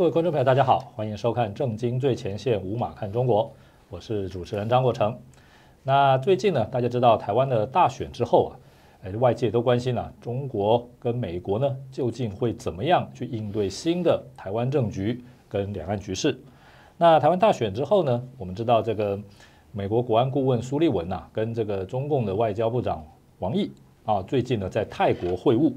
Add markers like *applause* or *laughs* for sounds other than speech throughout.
各位观众朋友，大家好，欢迎收看《正经最前线》，五马看中国，我是主持人张国成。那最近呢，大家知道台湾的大选之后啊，哎，外界都关心了中国跟美国呢究竟会怎么样去应对新的台湾政局跟两岸局势。那台湾大选之后呢，我们知道这个美国国安顾问苏利文呐，跟这个中共的外交部长王毅啊，最近呢在泰国会晤。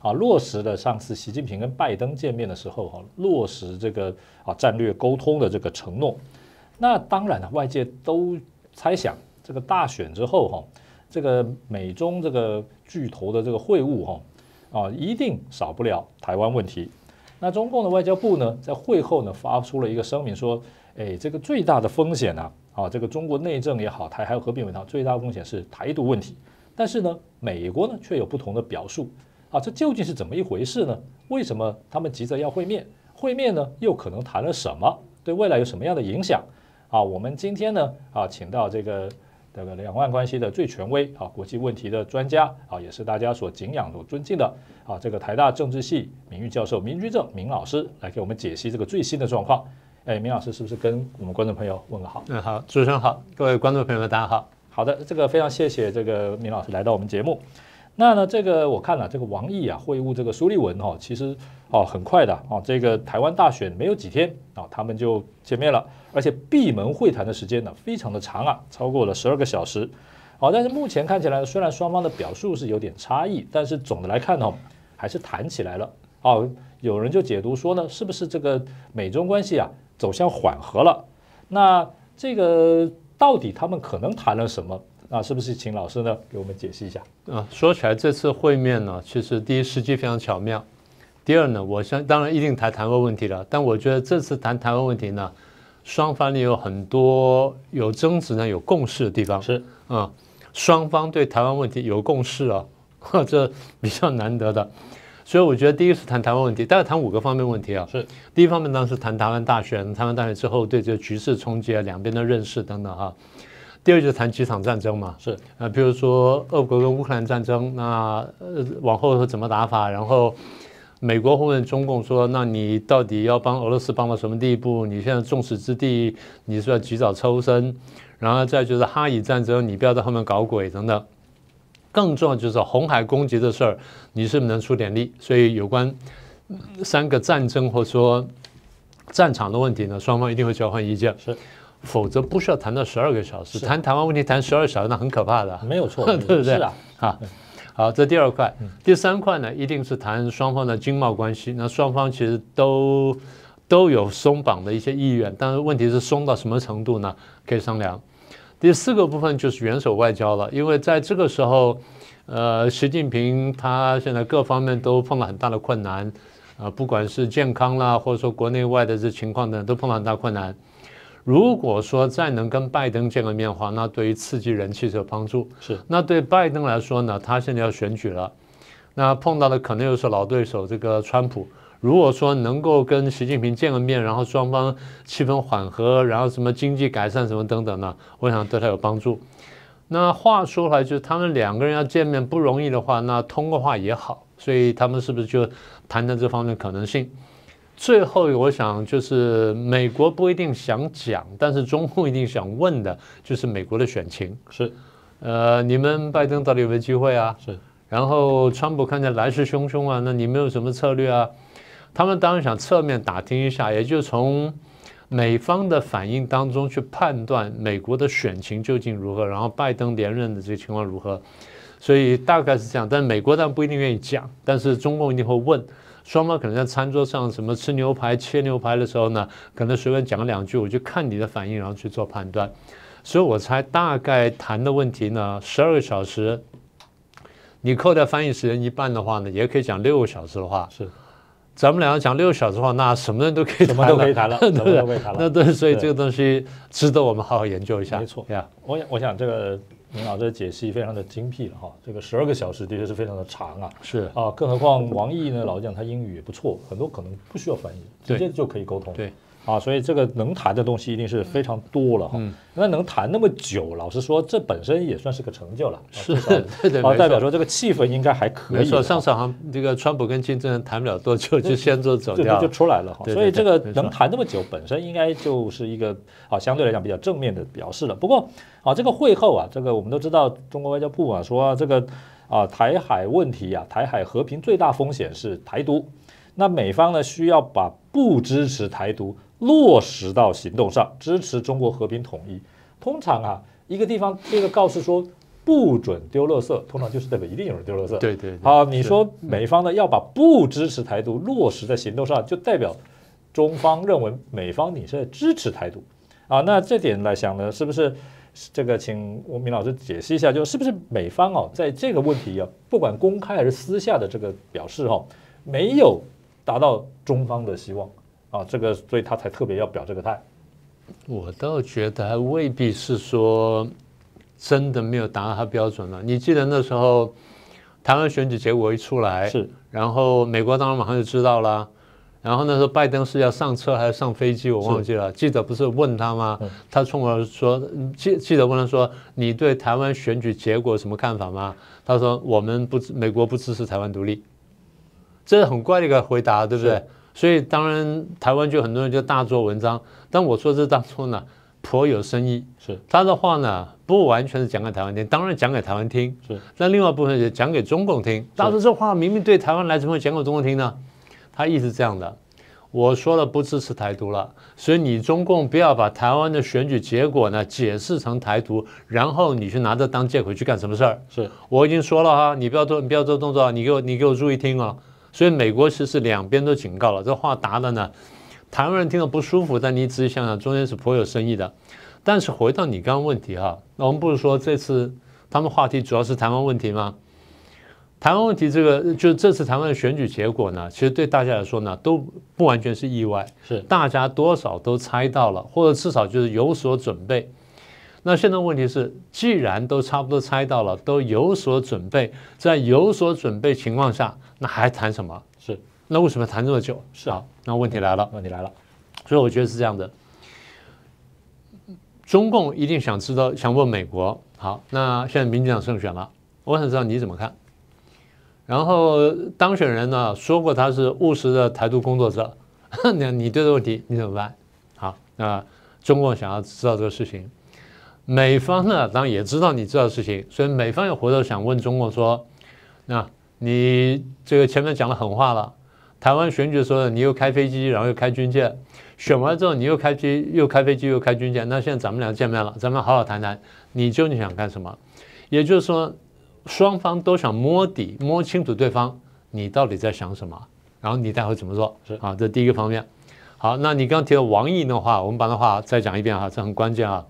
啊，落实了上次习近平跟拜登见面的时候，哈，落实这个啊战略沟通的这个承诺。那当然了，外界都猜想，这个大选之后，哈，这个美中这个巨头的这个会晤，哈，啊，一定少不了台湾问题。那中共的外交部呢，在会后呢，发出了一个声明，说，哎，这个最大的风险呢，啊，这个中国内政也好，台海和平也好，最大的风险是台独问题。但是呢，美国呢，却有不同的表述。啊，这究竟是怎么一回事呢？为什么他们急着要会面？会面呢，又可能谈了什么？对未来有什么样的影响？啊，我们今天呢，啊，请到这个这个两岸关系的最权威啊，国际问题的专家啊，也是大家所敬仰、所尊敬的啊，这个台大政治系名誉教授明居正明老师来给我们解析这个最新的状况。哎，明老师是不是跟我们观众朋友问个好？嗯，好，主持人好，各位观众朋友们，大家好。好的，这个非常谢谢这个明老师来到我们节目。那呢，这个我看了，这个王毅啊会晤这个苏利文哈，其实哦很快的哦，这个台湾大选没有几天啊，他们就见面了，而且闭门会谈的时间呢非常的长啊，超过了十二个小时。好，但是目前看起来，虽然双方的表述是有点差异，但是总的来看呢，还是谈起来了。哦，有人就解读说呢，是不是这个美中关系啊走向缓和了？那这个到底他们可能谈了什么？那是不是请老师呢给我们解析一下啊？说起来这次会面呢，其实第一时机非常巧妙，第二呢，我相当然一定谈台湾问题了。但我觉得这次谈台湾问题呢，双方呢有很多有争执呢有共识的地方是啊，双方对台湾问题有共识啊，这比较难得的。所以我觉得第一是谈台湾问题，大概谈五个方面问题啊。是第一方面当然是谈台湾大选，台湾大选之后对这个局势冲击啊，两边的认识等等哈。第二就是谈几场战争嘛，是啊，比如说俄国跟乌克兰战争，那呃往后会怎么打法？然后美国会问中共说，那你到底要帮俄罗斯帮到什么地步？你现在众矢之的，你是要及早抽身？然后再就是哈以战争，你不要在后面搞鬼等等。更重要就是红海攻击的事儿，你是不是能出点力？所以有关三个战争或者说战场的问题呢，双方一定会交换意见。是。否则不需要谈到十二个小时，谈台湾问题谈十二小时那很可怕的，*laughs* 没有错，对不对？是啊，好，好，这第二块，第三块呢，一定是谈双方的经贸关系。那双方其实都都有松绑的一些意愿，但是问题是松到什么程度呢？可以商量。第四个部分就是元首外交了，因为在这个时候，呃，习近平他现在各方面都碰到很大的困难，啊，不管是健康啦，或者说国内外的这情况呢，都碰到很大困难。如果说再能跟拜登见个面的话，那对于刺激人气是有帮助。是，那对拜登来说呢，他现在要选举了，那碰到的可能又是老对手这个川普。如果说能够跟习近平见个面，然后双方气氛缓和，然后什么经济改善什么等等呢，我想对他有帮助。那话说回来，就是他们两个人要见面不容易的话，那通个话也好。所以他们是不是就谈谈这方面可能性？最后，我想就是美国不一定想讲，但是中共一定想问的，就是美国的选情是，呃，你们拜登到底有没有机会啊？是，然后川普看起来来势汹汹啊，那你们有什么策略啊？他们当然想侧面打听一下，也就从美方的反应当中去判断美国的选情究竟如何，然后拜登连任的这个情况如何。所以大概是这样，但美国当然不一定愿意讲，但是中共一定会问。双方可能在餐桌上什么吃牛排、切牛排的时候呢，可能随便讲两句，我就看你的反应，然后去做判断。所以我猜大概谈的问题呢，十二个小时，你扣掉翻译时间一半的话呢，也可以讲六个小时的话。是，咱们两个讲六个小时的话，那什么人都可以，什么都可以谈了，*laughs* 对不对？那对，所以这个东西值得我们好好研究一下。没错呀，我我想这个。明老师的解析非常的精辟了哈，这个十二个小时的确是非常的长啊，是。啊，更何况王毅呢，老讲他英语也不错，很多可能不需要翻译，直接就可以沟通。对，啊，所以这个能谈的东西一定是非常多了哈。嗯那能谈那么久，老实说，这本身也算是个成就了。啊是啊，代表说这个气氛应该还可以。没错。上次好像这个川普跟金正恩谈不了多久，就先就走掉就。出来了哈，所以这个能谈那么久，本身应该就是一个啊相对来讲比较正面的表示了。不过啊，这个会后啊，这个我们都知道，中国外交部啊说啊这个啊台海问题啊，台海和平最大风险是台独，那美方呢需要把不支持台独落实到行动上，支持中国和平统一。通常啊，一个地方这个告示说不准丢垃圾，通常就是代表一定有人丢垃圾。对对，对好，你说美方呢要把不支持台独落实在行动上，就代表中方认为美方你是在支持台独啊？那这点来想呢，是不是这个请吴明老师解释一下，就是不是美方哦在这个问题啊，不管公开还是私下的这个表示哦，没有达到中方的希望啊，这个所以他才特别要表这个态。我倒觉得还未必是说真的没有达到他标准了。你记得那时候台湾选举结果一出来，是然后美国当然马上就知道了。然后那时候拜登是要上车还是上飞机，我忘记了。记者不是问他吗嗯？他冲我说，记记者问他说：“你对台湾选举结果有什么看法吗？”他说：“我们不支，美国不支持台湾独立。”这是很怪的一个回答，对不对是？所以当然台湾就很多人就大做文章，但我说这当中呢 *laughs* 颇有深意。是他的话呢不完全是讲给台湾听，当然讲给台湾听，是，但另外一部分也讲给中共听。当时这话明明对台湾来，怎么会讲给中共听呢？他意思是这样的。我说了不支持台独了，所以你中共不要把台湾的选举结果呢解释成台独，然后你去拿这当借口去干什么事儿？是我已经说了哈，你不要做，你不要做动作啊，你给我，你给我注意听啊。所以美国其实两边都警告了，这话答的呢，台湾人听了不舒服，但你仔细想想，中间是颇有深意的。但是回到你刚刚问题哈，那我们不是说这次他们话题主要是台湾问题吗？台湾问题这个，就是这次台湾的选举结果呢，其实对大家来说呢，都不完全是意外，是大家多少都猜到了，或者至少就是有所准备。那现在问题是，既然都差不多猜到了，都有所准备，在有所准备情况下，那还谈什么？是，那为什么谈这么久？是啊，那问题来了，问题来了，所以我觉得是这样的。中共一定想知道，想问美国，好，那现在民进党胜选了，我想知道你怎么看。然后当选人呢说过他是务实的台独工作者，*laughs* 那你对这个问题你怎么办？好，那中共想要知道这个事情，美方呢当然也知道你知道的事情，所以美方又回头想问中国说，那你这个前面讲了狠话了，台湾选举的时候你又开飞机，然后又开军舰，选完之后你又开机又开飞机又开军舰，那现在咱们俩见面了，咱们好好谈谈，你究竟想干什么？也就是说。双方都想摸底，摸清楚对方你到底在想什么，然后你待会怎么做？是啊，这第一个方面。好，那你刚提到王毅的话，我们把那话再讲一遍哈，这很关键啊。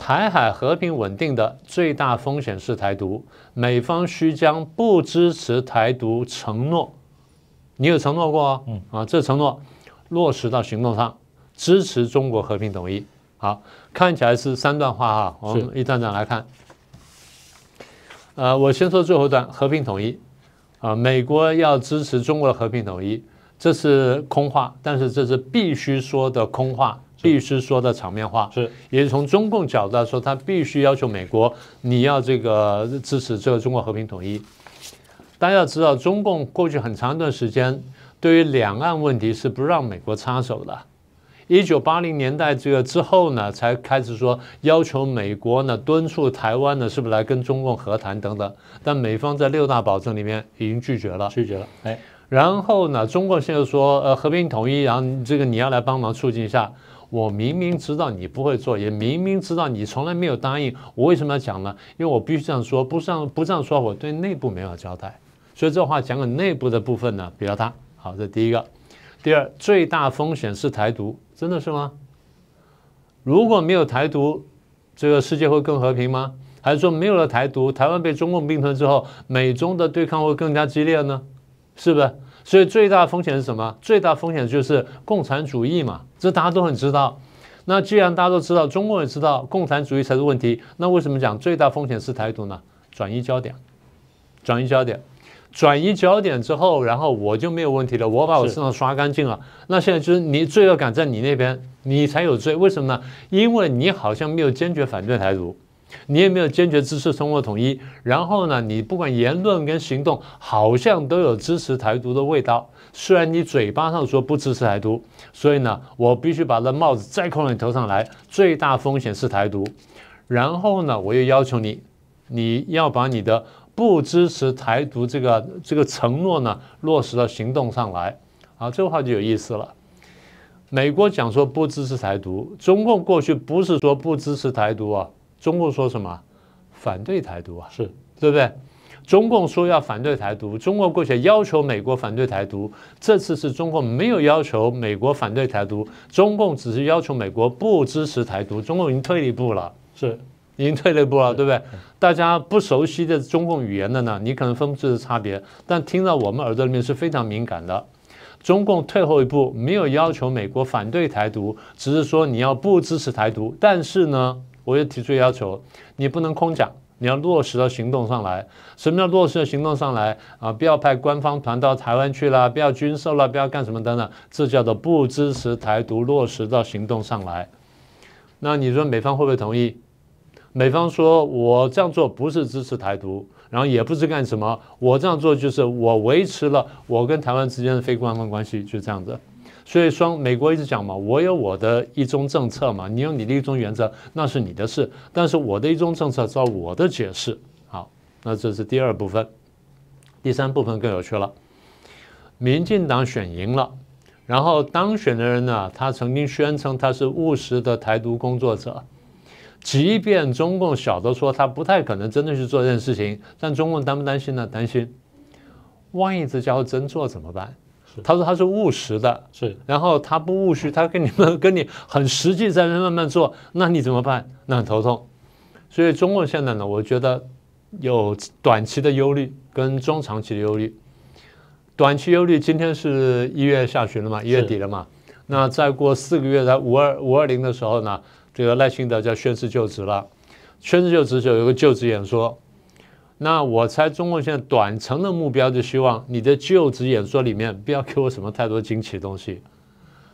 台海和平稳定的最大风险是台独，美方需将不支持台独承诺，你有承诺过哦？嗯啊，这承诺落实到行动上，支持中国和平统一。好，看起来是三段话哈，我们一段段来看。呃，我先说最后一段和平统一啊、美国要支持中国的和平统一，这是空话，但是这是必须说的空话，必须说的场面话。是也是从中共角度来说，他必须要求美国，你要这个支持这个中国和平统一。大家要知道，中共过去很长一段时间对于两岸问题是不让美国插手的。一九八零年代这个之后呢，才开始说要求美国呢敦促台湾呢是不是来跟中共和谈等等，但美方在六大保证里面已经拒绝了。拒绝了，哎，然后呢，中国现在说呃和平统一，然后这个你要来帮忙促进一下。我明明知道你不会做，也明明知道你从来没有答应，我为什么要讲呢？因为我必须这样说，不这样不这样说，我对内部没有交代。所以这话讲给内部的部分呢比较大。好，这第一个。第二，最大风险是台独，真的是吗？如果没有台独，这个世界会更和平吗？还是说没有了台独，台湾被中共并吞之后，美中的对抗会更加激烈呢？是不是？所以最大风险是什么？最大风险就是共产主义嘛，这大家都很知道。那既然大家都知道，中国也知道共产主义才是问题，那为什么讲最大风险是台独呢？转移焦点，转移焦点。转移焦点之后，然后我就没有问题了，我把我身上刷干净了。那现在就是你罪恶感在你那边，你才有罪。为什么呢？因为你好像没有坚决反对台独，你也没有坚决支持中国统一。然后呢，你不管言论跟行动，好像都有支持台独的味道。虽然你嘴巴上说不支持台独，所以呢，我必须把那帽子再扣到你头上来。最大风险是台独。然后呢，我又要求你，你要把你的不支持台独这个这个承诺呢落实到行动上来。啊，这话就有意思了。美国讲说不支持台独，中共过去不是说不支持台独啊，中共说什么？反对台独啊，是对不对？中共说要反对台独，中国过去要求美国反对台独，这次是中共没有要求美国反对台独，中共只是要求美国不支持台独，中共已经退了一步了。是，已经退了一步了，对不对？大家不熟悉的中共语言的呢，你可能分不出差别，但听到我们耳朵里面是非常敏感的。中共退后一步，没有要求美国反对台独，只是说你要不支持台独，但是呢，我又提出要求，你不能空讲，你要落实到行动上来。什么叫落实到行动上来啊？不要派官方团到台湾去了，不要军售了，不要干什么等等，这叫做不支持台独，落实到行动上来。那你说美方会不会同意？美方说我这样做不是支持台独，然后也不是干什么，我这样做就是我维持了我跟台湾之间的非官方关系，就这样子。所以双美国一直讲嘛，我有我的一中政策嘛，你有你的一中原则，那是你的事。但是我的一中政策照我的解释。好，那这是第二部分，第三部分更有趣了。民进党选赢了，然后当选的人呢，他曾经宣称他是务实的台独工作者。即便中共晓得说他不太可能真的去做这件事情，但中共担不担心呢？担心，万一这家伙真做怎么办？他说他是务实的，是，然后他不务虚，他跟你们跟你很实际在那慢慢做，那你怎么办？那很头痛。所以中共现在呢，我觉得有短期的忧虑跟中长期的忧虑。短期忧虑，今天是一月下旬了嘛，一月底了嘛，那再过四个月，在五二五二零的时候呢？这个赖清德就要宣誓就职了，宣誓就职就有个就职演说。那我猜中共现在短程的目标就希望你的就职演说里面不要给我什么太多惊奇的东西。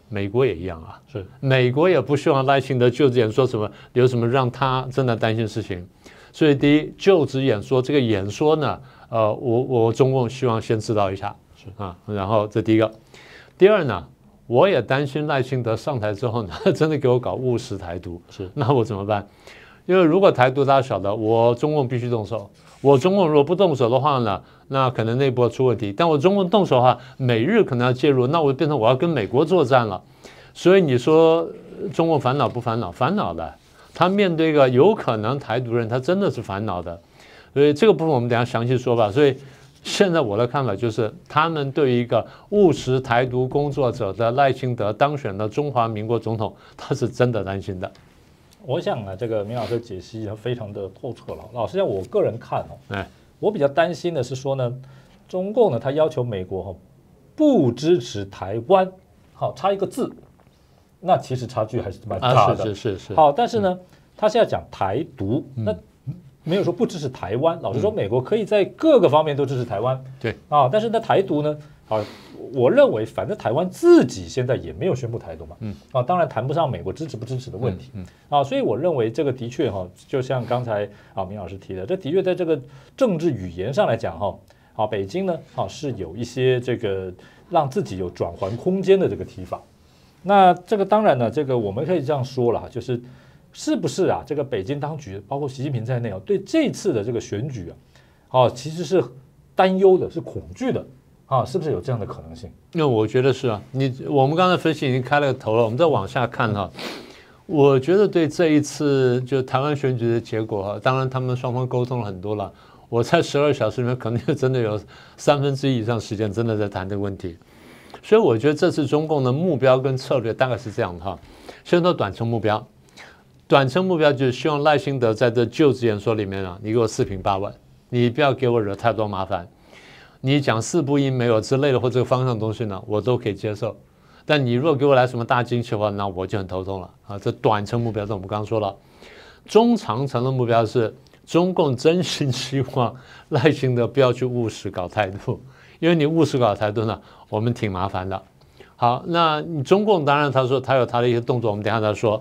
美国也一样啊，是美国也不希望赖清德就职演说什么有什么让他真的担心事情。所以第一就职演说这个演说呢，呃，我我中共希望先知道一下，是啊，然后这第一个，第二呢？我也担心赖清德上台之后呢，*laughs* 真的给我搞务实台独，是那我怎么办？因为如果台独大家晓得，我中共必须动手。我中共如果不动手的话呢，那可能内部出问题。但我中共动手的话，美日可能要介入，那我就变成我要跟美国作战了。所以你说中共烦恼不烦恼？烦恼的。他面对一个有可能台独人，他真的是烦恼的。所以这个部分我们等下详细说吧。所以。现在我的看法就是，他们对于一个务实台独工作者的赖清德当选的中华民国总统，他是真的担心的。我想啊，这个明老师解析非常的透彻了。老实讲，我个人看哦，哎，我比较担心的是说呢，中共呢，他要求美国哈不支持台湾，好差一个字，那其实差距还是蛮大的。是是是。好，但是呢，他现在讲台独，那。没有说不支持台湾，老实说，美国可以在各个方面都支持台湾。对啊，但是那台独呢？啊，我认为反正台湾自己现在也没有宣布台独嘛。嗯啊，当然谈不上美国支持不支持的问题。嗯啊，所以我认为这个的确哈，就像刚才啊明老师提的，这的确在这个政治语言上来讲哈，啊北京呢啊是有一些这个让自己有转换空间的这个提法。那这个当然呢，这个我们可以这样说了，就是。是不是啊？这个北京当局，包括习近平在内啊，对这次的这个选举啊，啊，其实是担忧的，是恐惧的啊，是不是有这样的可能性？那我觉得是啊。你我们刚才分析已经开了个头了，我们再往下看哈。我觉得对这一次就台湾选举的结果哈，当然他们双方沟通了很多了。我在十二小时里面，可能就真的有三分之一以上时间真的在谈这个问题。所以我觉得这次中共的目标跟策略大概是这样的哈，先说短程目标。短程目标就是希望赖清德在这就职演说里面啊，你给我四平八稳，你不要给我惹太多麻烦。你讲四不一没有之类的或这个方向的东西呢，我都可以接受。但你如果给我来什么大惊喜的话，那我就很头痛了啊！这短程目标，这我们刚刚说了。中长程的目标是中共真心希望耐心的不要去务实搞态度，因为你务实搞态度呢，我们挺麻烦的。好，那你中共当然他说他有他的一些动作，我们等下再说。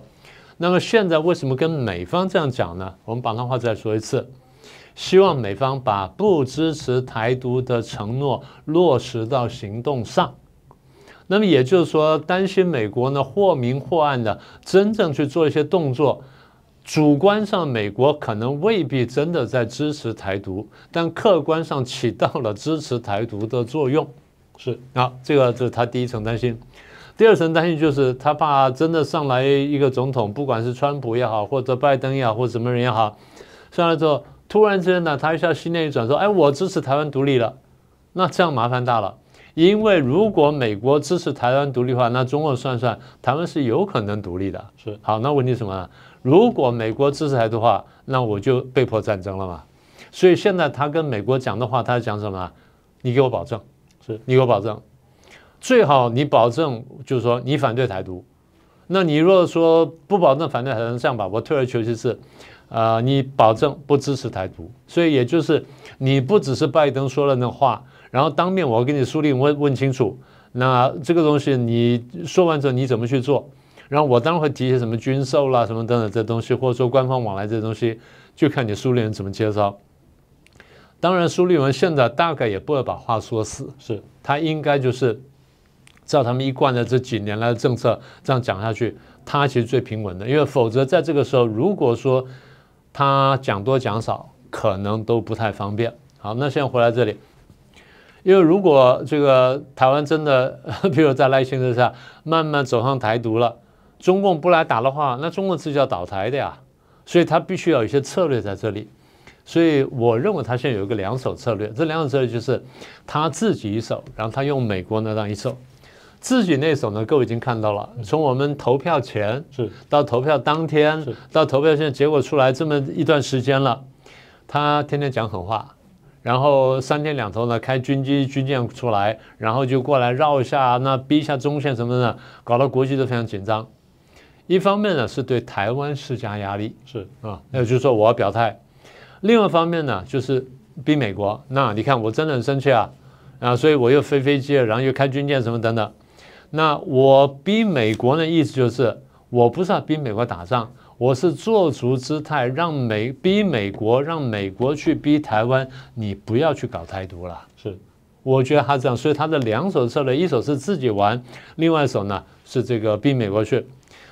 那么现在为什么跟美方这样讲呢？我们把那话再说一次，希望美方把不支持台独的承诺落实到行动上。那么也就是说，担心美国呢或明或暗的真正去做一些动作。主观上，美国可能未必真的在支持台独，但客观上起到了支持台独的作用。是啊，这个这是他第一层担心。第二层担心就是他怕真的上来一个总统，不管是川普也好，或者拜登也好，或者什么人也好，上来之后突然之间呢，他一下心念一转，说：“哎，我支持台湾独立了。”那这样麻烦大了，因为如果美国支持台湾独立的话，那中国算算，台湾是有可能独立的。是好，那问题什么呢？如果美国支持台的话，那我就被迫战争了嘛。所以现在他跟美国讲的话，他讲什么？你给我保证，是你给我保证，最好你保证就是说你反对台独。那你如果说不保证反对台独，这样吧，我退而求其次，呃，你保证不支持台独。所以也就是你不只是拜登说了那话，然后当面我给你书令问问清楚，那这个东西你说完之后你怎么去做？然后我当然会提一些什么军售啦、什么等等这东西，或者说官方往来这东西，就看你苏联人怎么介绍。当然，苏利文现在大概也不会把话说死，是他应该就是照他们一贯的这几年来的政策这样讲下去，他其实最平稳的。因为否则在这个时候，如果说他讲多讲少，可能都不太方便。好，那现在回来这里。因为如果这个台湾真的，*laughs* 比如在赖清德下慢慢走上台独了。中共不来打的话，那中共自己要倒台的呀，所以他必须要有一些策略在这里。所以我认为他现在有一个两手策略，这两手策略就是他自己一手，然后他用美国那当一手。自己那手呢，各位已经看到了，从我们投票前是到投票当天，到投票现在结果出来这么一段时间了，他天天讲狠话，然后三天两头呢开军机军舰出来，然后就过来绕一下，那逼一下中线什么的，搞得国际都非常紧张。一方面呢是对台湾施加压力，是啊，那就是说我要表态；另外一方面呢就是逼美国。那你看我真的很生气啊啊，所以我又飞飞机，然后又开军舰什么等等。那我逼美国的意思就是，我不是要逼美国打仗，我是做足姿态，让美逼美国，让美国去逼台湾，你不要去搞台独了。是，我觉得他这样，所以他的两手策略，一手是自己玩，另外一手呢是这个逼美国去。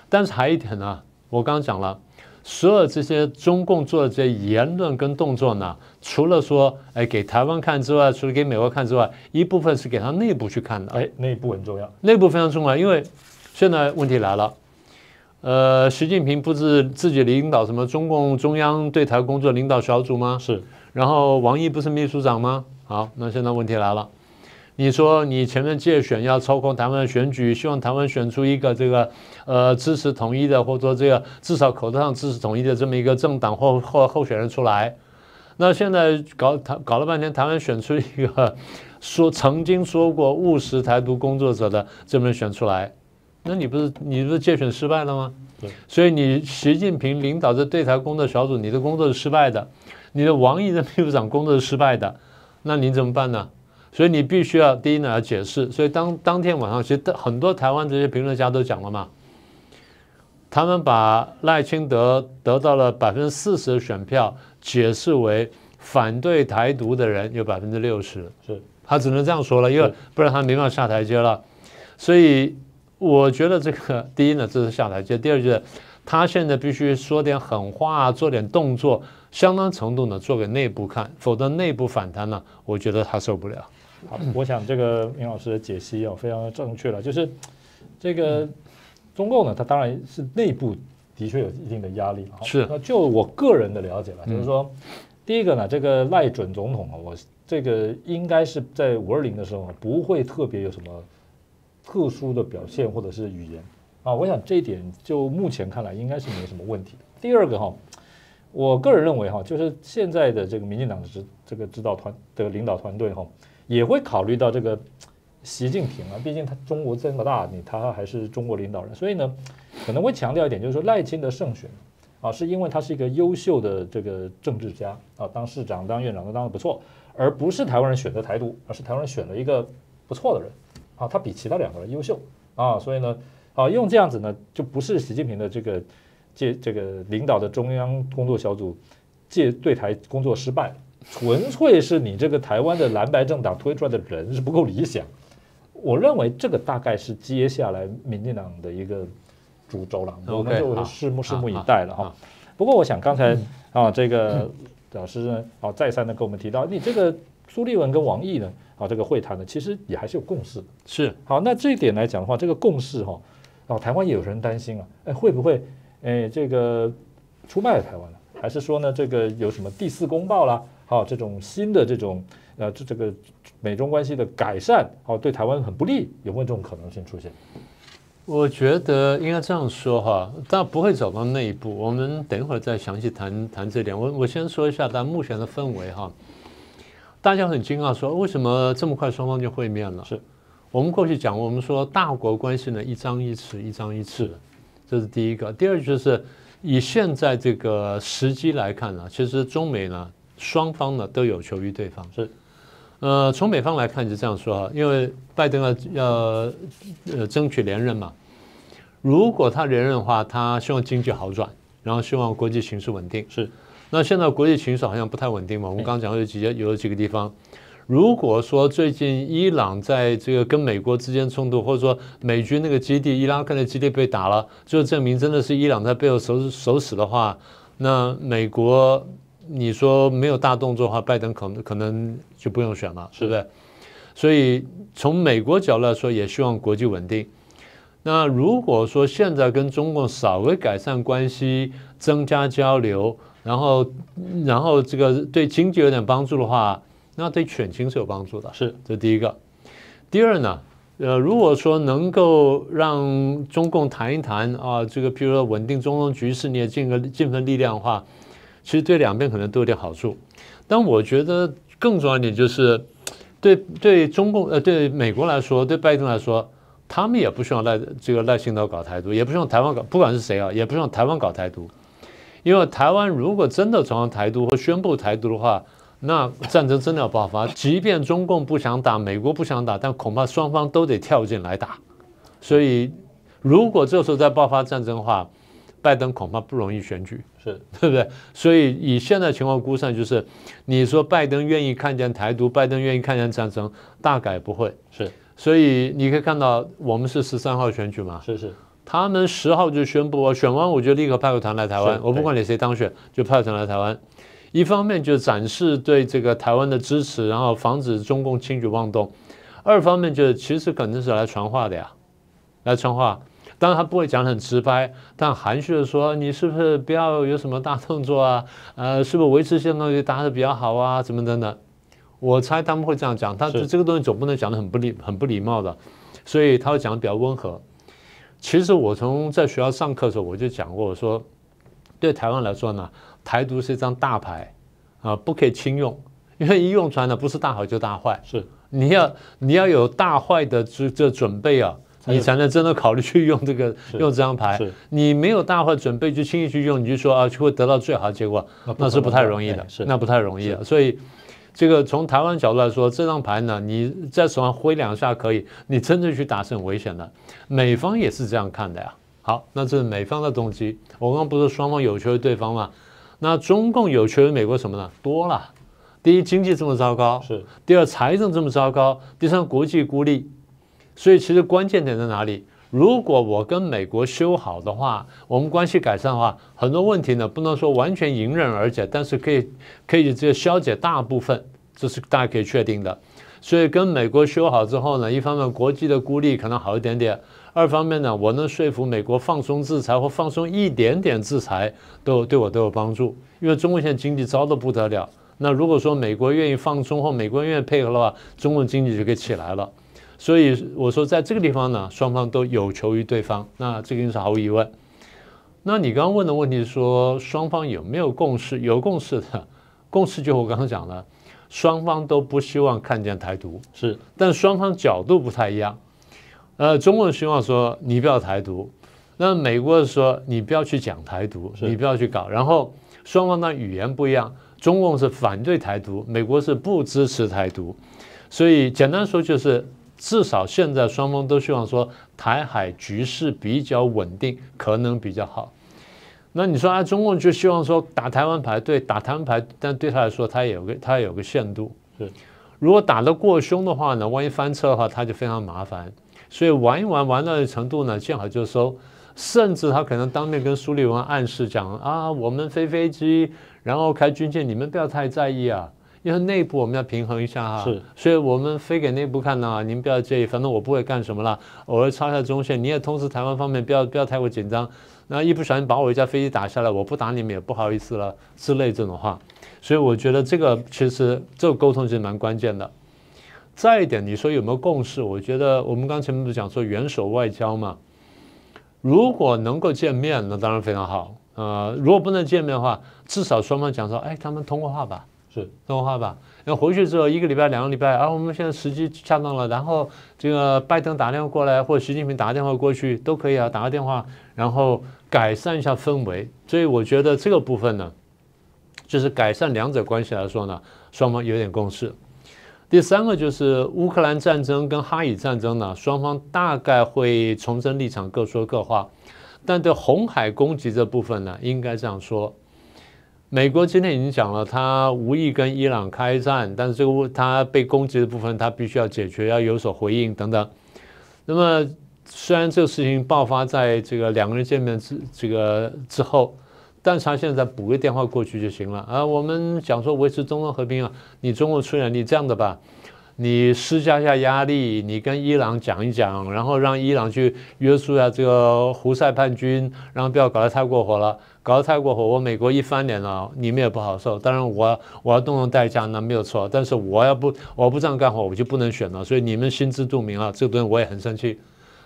但是还一点呢，我刚刚讲了，所有这些中共做的这些言论跟动作呢，除了说哎给台湾看之外，除了给美国看之外，一部分是给他内部去看的。哎，内部很重要，内部非常重要，因为现在问题来了，呃，习近平不是自己领导什么中共中央对台工作领导小组吗？是。然后王毅不是秘书长吗？好，那现在问题来了。你说你前面借选要操控台湾选举，希望台湾选出一个这个呃支持统一的，或者说这个至少口头上支持统一的这么一个政党或或候选人出来。那现在搞台搞了半天，台湾选出一个说曾经说过务实台独工作者的这么人选出来，那你不是你不是借选失败了吗？对，所以你习近平领导的对台工作小组，你的工作是失败的，你的王毅的秘书长工作是失败的，那你怎么办呢？所以你必须要第一呢要解释，所以当当天晚上，其实很多台湾这些评论家都讲了嘛，他们把赖清德得到了百分之四十的选票解释为反对台独的人有百分之六十，是他只能这样说了，因为不然他没办法下台阶了。所以我觉得这个第一呢这是下台阶，第二就是他现在必须说点狠话，做点动作，相当程度呢做给内部看，否则内部反弹呢，我觉得他受不了。好，我想这个明老师的解析哦，非常的正确了。就是这个中共呢，它当然是内部的确有一定的压力。是。那就我个人的了解了，就是说，第一个呢，这个赖准总统啊，我这个应该是在五二零的时候不会特别有什么特殊的表现或者是语言啊。我想这一点就目前看来应该是没什么问题的。第二个哈，我个人认为哈，就是现在的这个民进党的指这个指导团的领导团队哈。也会考虑到这个习近平啊，毕竟他中国这么大，你他还是中国领导人，所以呢，可能会强调一点，就是说赖清德胜选，啊，是因为他是一个优秀的这个政治家啊，当市长、当院长都当的不错，而不是台湾人选择台独，而是台湾人选了一个不错的人啊，他比其他两个人优秀啊，所以呢，啊，用这样子呢，就不是习近平的这个借这个领导的中央工作小组借对台工作失败，纯粹是你这个台湾的蓝白政党推出来的人是不够理想。我认为这个大概是接下来民进党的一个主轴了，我们就拭目拭目以待了哈。不过我想刚才啊，这个老师呢啊再三的跟我们提到，你这个苏立文跟王毅呢啊这个会谈呢，其实也还是有共识。是好，那这一点来讲的话，这个共识哈，啊台湾也有人担心啊，哎会不会哎这个出卖了台湾了？还是说呢这个有什么第四公报啦？好这种新的这种。呃，这这个美中关系的改善，哦，对台湾很不利，有没有这种可能性出现？我觉得应该这样说哈，但不会走到那一步。我们等一会儿再详细谈谈这点。我我先说一下，但目前的氛围哈，大家很惊讶，说为什么这么快双方就会面了？是我们过去讲，我们说大国关系呢，一张一弛，一张一弛，这是第一个。第二就是以现在这个时机来看呢，其实中美呢双方呢都有求于对方是。呃，从美方来看是这样说哈，因为拜登要要呃争取连任嘛，如果他连任的话，他希望经济好转，然后希望国际形势稳定。是，那现在国际形势好像不太稳定嘛，我们刚刚讲有几个有几个地方，如果说最近伊朗在这个跟美国之间冲突，或者说美军那个基地伊拉克的基地被打了，就证明真的是伊朗在背后守守死的话，那美国。你说没有大动作的话，拜登可能可能就不用选了，是不是？所以从美国角度来说，也希望国际稳定。那如果说现在跟中共稍微改善关系，增加交流，然后然后这个对经济有点帮助的话，那对选情是有帮助的。是，这第一个。第二呢，呃，如果说能够让中共谈一谈啊，这个比如说稳定中东局势，你也尽个尽份力量的话。其实对两边可能都有点好处，但我觉得更重要一点就是，对对中共呃对美国来说，对拜登来说，他们也不希望赖这个赖清德搞台独，也不希望台湾搞，不管是谁啊，也不希望台湾搞台独，因为台湾如果真的走上台独或宣布台独的话，那战争真的要爆发，即便中共不想打，美国不想打，但恐怕双方都得跳进来打，所以如果这时候再爆发战争的话。拜登恐怕不容易选举，是对不对？所以以现在情况估算，就是你说拜登愿意看见台独，拜登愿意看见战争，大概不会是。所以你可以看到，我们是十三号选举嘛，是是。他们十号就宣布，我选完我就立刻派个团来台湾，我不管你谁当选，就派团来台湾。一方面就展示对这个台湾的支持，然后防止中共轻举妄动；二方面就是其实可能是来传话的呀，来传话。当然他不会讲很直白，但含蓄的说，你是不是不要有什么大动作啊？呃，是不是维持现状就打得比较好啊？怎么等等？我猜他们会这样讲，他这个东西总不能讲得很不礼很不礼貌的，所以他会讲得比较温和。其实我从在学校上课的时候我就讲过，我说对台湾来说呢，台独是一张大牌啊，不可以轻用，因为一用出来呢，不是大好就大坏，是你要你要有大坏的这这准备啊。你才能真的考虑去用这个 *laughs* 用这张牌。你没有大会准备就轻易去用，你就说啊就会得到最好的结果，那是不太容易的，那不太容易的。所以这个从台湾角度来说，这张牌呢，你在手上挥两下可以，你真正去打是很危险的。美方也是这样看的呀。好，那这是美方的动机。我刚刚不是双方有求于对方吗？那中共有求于美国什么呢？多了。第一，经济这么糟糕；是。第二，财政这么糟糕；第三，国际孤立。所以其实关键点在哪里？如果我跟美国修好的话，我们关系改善的话，很多问题呢不能说完全迎刃而解，但是可以可以这个消解大部分，这是大家可以确定的。所以跟美国修好之后呢，一方面国际的孤立可能好一点点，二方面呢，我能说服美国放松制裁或放松一点点制裁，都对我都有帮助。因为中国现在经济糟得不得了，那如果说美国愿意放松或美国愿意配合的话，中国经济就可以起来了。所以我说，在这个地方呢，双方都有求于对方，那这个是毫无疑问。那你刚刚问的问题是说，双方有没有共识？有共识的，共识就我刚刚讲了，双方都不希望看见台独，是，但双方角度不太一样。呃，中国人希望说你不要台独，那美国说你不要去讲台独，你不要去搞，然后双方的语言不一样，中共是反对台独，美国是不支持台独，所以简单说就是，至少现在双方都希望说台海局势比较稳定，可能比较好。那你说啊，中共就希望说打台湾牌，对，打台湾牌，但对他来说，他也有个他也有个限度。如果打得过凶的话呢，万一翻车的话，他就非常麻烦。所以玩一玩玩到的程度呢，见好就收。甚至他可能当面跟苏利文暗示讲啊，我们飞飞机，然后开军舰，你们不要太在意啊，因为内部我们要平衡一下哈、是，所以我们飞给内部看呐、您不要介意，反正我不会干什么啦，偶尔插一下中线，你也通知台湾方面不要不要太过紧张。那一不小心把我一架飞机打下来，我不打你们也不好意思了之类这种话。所以我觉得这个其实这个沟通其实蛮关键的。再一点，你说有没有共识？我觉得我们刚前面不是讲说元首外交嘛，如果能够见面，那当然非常好。呃，如果不能见面的话，至少双方讲说，哎，他们通过话吧，是通话吧。然后回去之后一个礼拜、两个礼拜啊，我们现在时机恰当了，然后这个拜登打电话过来，或者习近平打个电话过去都可以啊，打个电话，然后改善一下氛围。所以我觉得这个部分呢，就是改善两者关系来说呢，双方有点共识。第三个就是乌克兰战争跟哈以战争呢，双方大概会重申立场，各说各话。但对红海攻击这部分呢，应该这样说：美国今天已经讲了，他无意跟伊朗开战，但是这个他被攻击的部分，他必须要解决，要有所回应等等。那么虽然这个事情爆发在这个两个人见面之这个之后，但是他现在补个电话过去就行了啊。我们讲说维持中东和平啊，你中国出人，你这样的吧，你施加一下压力，你跟伊朗讲一讲，然后让伊朗去约束一下这个胡塞叛军，然后不要搞得太过火了，搞得太过火，我美国一翻脸了，你们也不好受。当然我我要动用代价，那没有错，但是我要不我不这样干活，我就不能选了，所以你们心知肚明啊，这个东西我也很生气。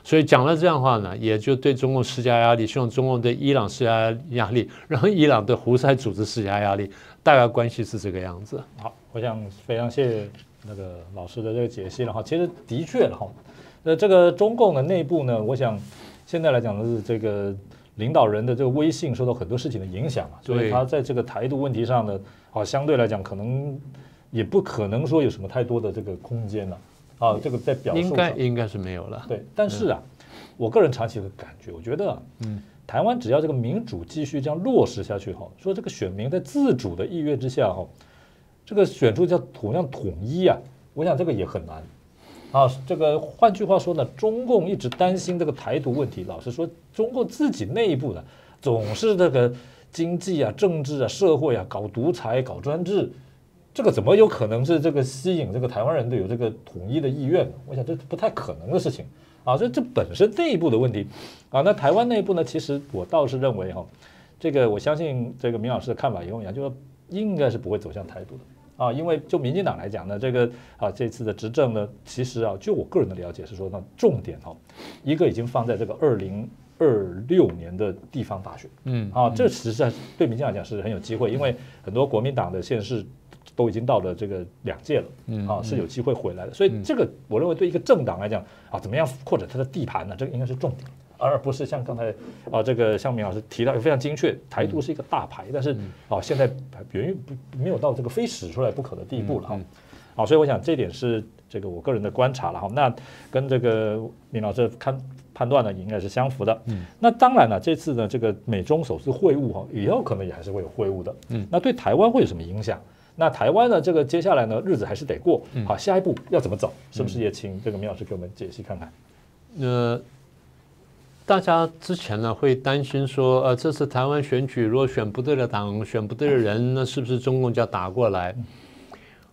所以讲了这样的话呢，也就对中共施加压力，希望中共对伊朗施加压力，让伊朗对胡塞组织施加压力，大概关系是这个样子。好，我想非常谢谢那个老师的这个解析了哈。其实的确哈，那这个中共的内部呢，我想现在来讲的是这个领导人的这个威信受到很多事情的影响嘛，所以他在这个台独问题上呢，啊，相对来讲可能也不可能说有什么太多的这个空间了啊，这个在表述应上该应该是没有了。对，但是啊，我个人长期的感觉，我觉得啊，嗯，台湾只要这个民主继续这样落实下去哈，说这个选民在自主的意愿之下哈，这个选出叫同样统一啊，我想这个也很难啊。这个换句话说呢，中共一直担心这个台独问题，老实说，中共自己内部呢总是这个经济啊、政治啊、社会啊搞独裁、搞专制。这个怎么有可能是这个吸引这个台湾人的有这个统一的意愿呢？我想这不太可能的事情啊，所以这本身内部的问题啊。那台湾内部呢，其实我倒是认为哈、这个我相信这个明老师的看法也一样，就是应该是不会走向台独的啊，因为就民进党来讲呢，这个啊这次的执政呢，其实啊，就我个人的了解是说，呢重点哈、一个已经放在这个二零二六年的地方大选。嗯啊，这实际上对民进党来讲是很有机会，因为很多国民党的县市都已经到了这个两届了，嗯啊，是有机会回来的。所以这个我认为对一个政党来讲啊，怎么样扩展它的地盘呢？这个应该是重点，而不是像刚才啊这个像明老师提到非常精确，台独是一个大牌，但是啊现在远远不没有到这个非使出来不可的地步了哈。好，所以我想这点是这个我个人的观察了哈。那跟这个明老师看判断呢，应该是相符的。嗯，那当然了，这次呢这个美中首次会晤哈，以后可能也还是会有会晤的。嗯，那对台湾会有什么影响？那台湾呢，这个接下来呢日子还是得过。好，下一步要怎么走？是不是也请这个明老师给我们解析看看？呃，大家之前呢会担心说，呃，这次台湾选举如果选不对的党，选不对的人，那是不是中共就要打过来？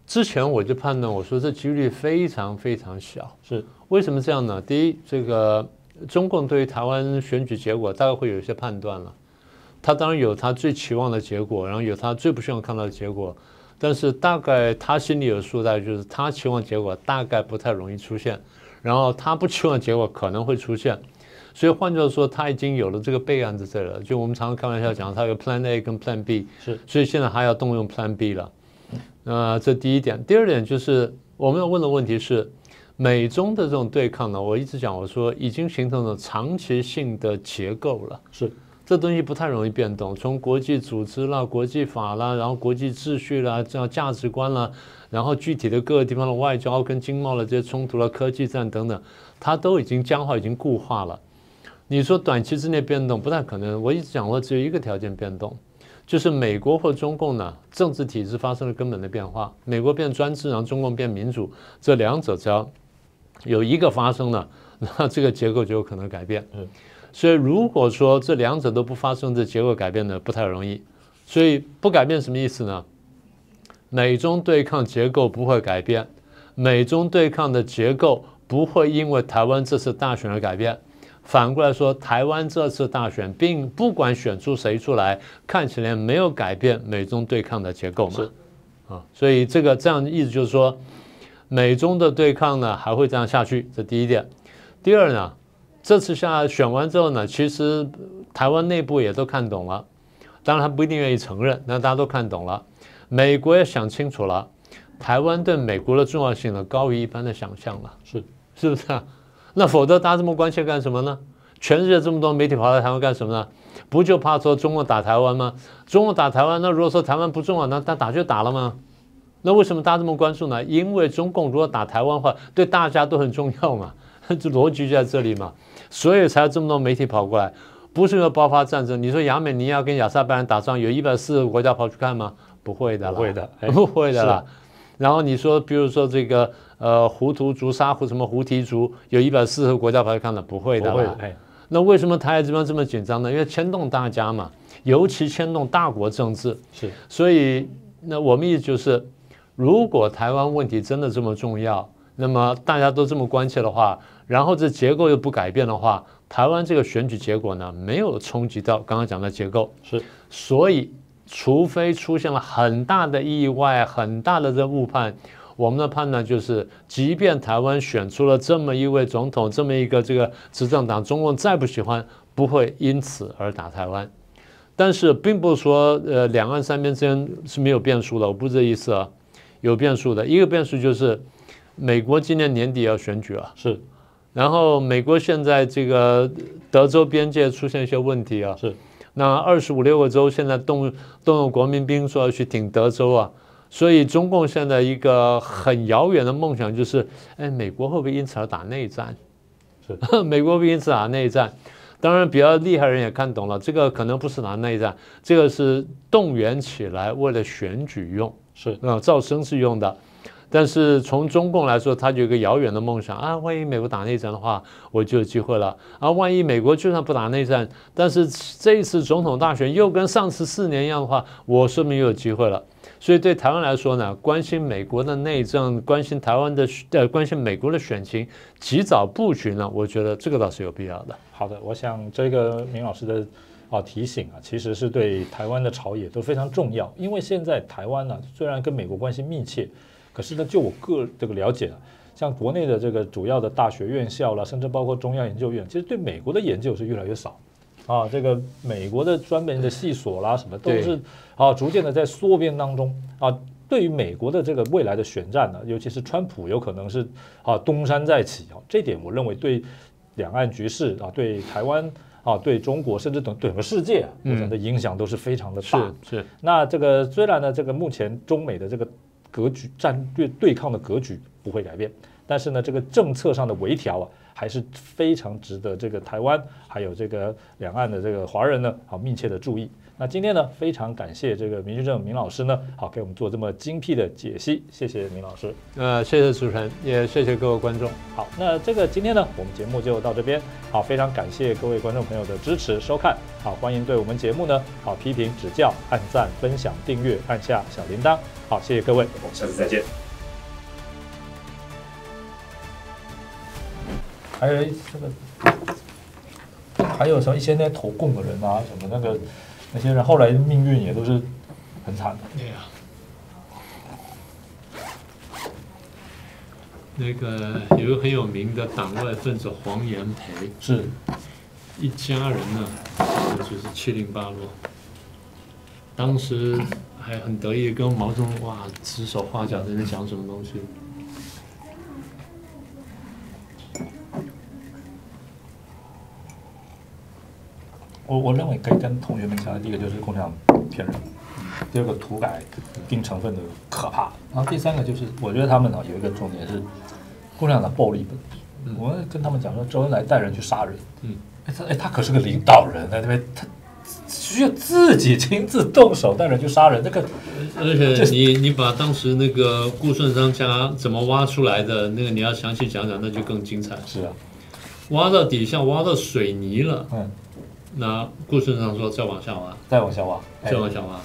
之前我就判断，我说这几率非常非常小。是为什么这样呢？第一，这个中共对于台湾选举结果大概会有一些判断了。他当然有他最期望的结果，然后有他最不希望看到的结果，但是大概他心里有数，大概就是他期望结果大概不太容易出现，然后他不期望结果可能会出现。所以换句话说，他已经有了这个备案在这里了。就我们常常开玩笑讲，他有 Plan A 跟 Plan B，是所以现在还要动用 Plan B 了。那，这第一点。第二点就是我们要问的问题是，美中的这种对抗呢，我一直讲，我说已经形成了长期性的结构了。是，这东西不太容易变动。从国际组织啦、国际法啦，然后国际秩序啦、这样价值观啦，然后具体的各个地方的外交跟经贸的这些冲突啦、科技战等等，它都已经僵化、已经固化了。你说短期之内变动不太可能。我一直讲过，只有一个条件变动，就是美国或中共呢政治体制发生了根本的变化，美国变专制，然后中共变民主，这两者只要有一个发生了，那 *laughs* 这个结构就有可能改变。所以如果说这两者都不发生，这结构改变呢不太容易。所以不改变什么意思呢？美中对抗结构不会改变，美中对抗的结构不会因为台湾这次大选而改变。反过来说，台湾这次大选并不管选出谁出来，看起来没有改变美中对抗的结构嘛？是啊，所以这个这样的意思就是说，美中的对抗呢还会这样下去，这第一点。第二呢，这次下选完之后呢，其实台湾内部也都看懂了，当然他不一定愿意承认，但大家都看懂了。美国也想清楚了，台湾对美国的重要性呢高于一般的想象了，是是不是啊？*laughs* 那否则大家这么关切干什么呢？全世界这么多媒体跑到台湾干什么呢？不就怕说中国打台湾吗？中国打台湾，那如果说台湾不重要，那他打就打了吗？那为什么大家这么关注呢？因为中共如果打台湾的话，对大家都很重要嘛，*laughs* 这逻辑就在这里嘛，所以才有这么多媒体跑过来，不是要爆发战争。你说亚美尼亚跟亚塞拜然打仗，有一百四十个国家跑去看吗？不会的，不会的，*laughs* 不会的啦。然后你说，比如说这个。呃，胡图族、沙胡什么胡提族，有一百四十个国家跑去看了，不会的啦。那为什么台海这边这么紧张呢？因为牵动大家嘛，尤其牵动大国政治。是，所以那我们意思就是，如果台湾问题真的这么重要，那么大家都这么关切的话，然后这结构又不改变的话，台湾这个选举结果呢，没有冲击到刚刚讲的结构。是，所以除非出现了很大的意外、很大的这误判。我们的判断就是，即便台湾选出了这么一位总统，这么一个这个执政党，中共再不喜欢，不会因此而打台湾。但是，并不是说，呃，两岸三边之间是没有变数的，我不是这意思啊，有变数的。一个变数就是，美国今年年底要选举啊，是。然后，美国现在这个德州边界出现一些问题啊，是。那二十五六个州现在动动用国民兵说要去挺德州啊。所以，中共现在一个很遥远的梦想就是：哎，美国会不会因此而打内战？是，*laughs* 美国会因此打内战。当然，比较厉害人也看懂了，这个可能不是打内战，这个是动员起来为了选举用，是啊，造声势用的。但是从中共来说，他就有一个遥远的梦想啊，万一美国打内战的话，我就有机会了。啊，万一美国就算不打内战，但是这一次总统大选又跟上次四年一样的话，我说明又有机会了。所以对台湾来说呢，关心美国的内政，关心台湾的呃，关心美国的选情，及早布局呢，我觉得这个倒是有必要的。好的，我想这个明老师的啊提醒啊，其实是对台湾的朝野都非常重要。因为现在台湾呢，虽然跟美国关系密切，可是呢，就我个这个了解啊，像国内的这个主要的大学院校啦，甚至包括中央研究院，其实对美国的研究是越来越少。啊，这个美国的专门的系所啦，什么都是啊，逐渐的在缩编当中啊。对于美国的这个未来的选战呢，尤其是川普有可能是啊东山再起啊，这点我认为对两岸局势啊，对台湾啊，对中国，甚至等整个世界啊，我想的影响都是非常的大。是是。那这个虽然呢，这个目前中美的这个格局战略对抗的格局不会改变，但是呢，这个政策上的微调啊。还是非常值得这个台湾还有这个两岸的这个华人呢，好密切的注意。那今天呢，非常感谢这个明居正明老师呢，好给我们做这么精辟的解析，谢谢明老师。呃，谢谢主持人，也谢谢各位观众。好，那这个今天呢，我们节目就到这边。好，非常感谢各位观众朋友的支持收看。好，欢迎对我们节目呢，好批评指教，按赞、分享、订阅，按下小铃铛。好，谢谢各位，我们下次再见。还有这个，还有什么一些那投共的人啊，什么那个那些人，后来命运也都是很惨的。对呀。那个有个很有名的党外分子黄炎培，是一家人呢，就是七零八落。当时还很得意，跟毛泽东哇指手画脚在那讲什么东西。我我认为可以跟同学们讲的，第一个就是共产党骗人，第二个涂改定成分的可怕，然后第三个就是我觉得他们呢有一个重点是共产党的暴力本质。我跟他们讲说，周恩来带人去杀人，嗯，哎他哎他可是个领导人，在那边他需要自己亲自动手带人去杀人，那个而且你你把当时那个顾顺章家怎么挖出来的那个，你要详细讲讲，那就更精彩。是啊，挖到底下，挖到水泥了，嗯，那故事上说再往下挖，再往下挖，哎再往下挖，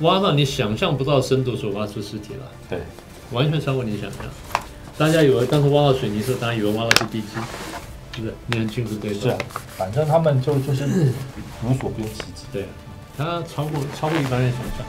挖到你想象不到深度，时候挖出尸体了，对，完全超过你想象。大家以为当时挖到水泥的时候，大家以为挖到是地基，是不是？你很清楚对吧是啊？，反正他们就就是无所不用其极。对，他超过超过一般人想象。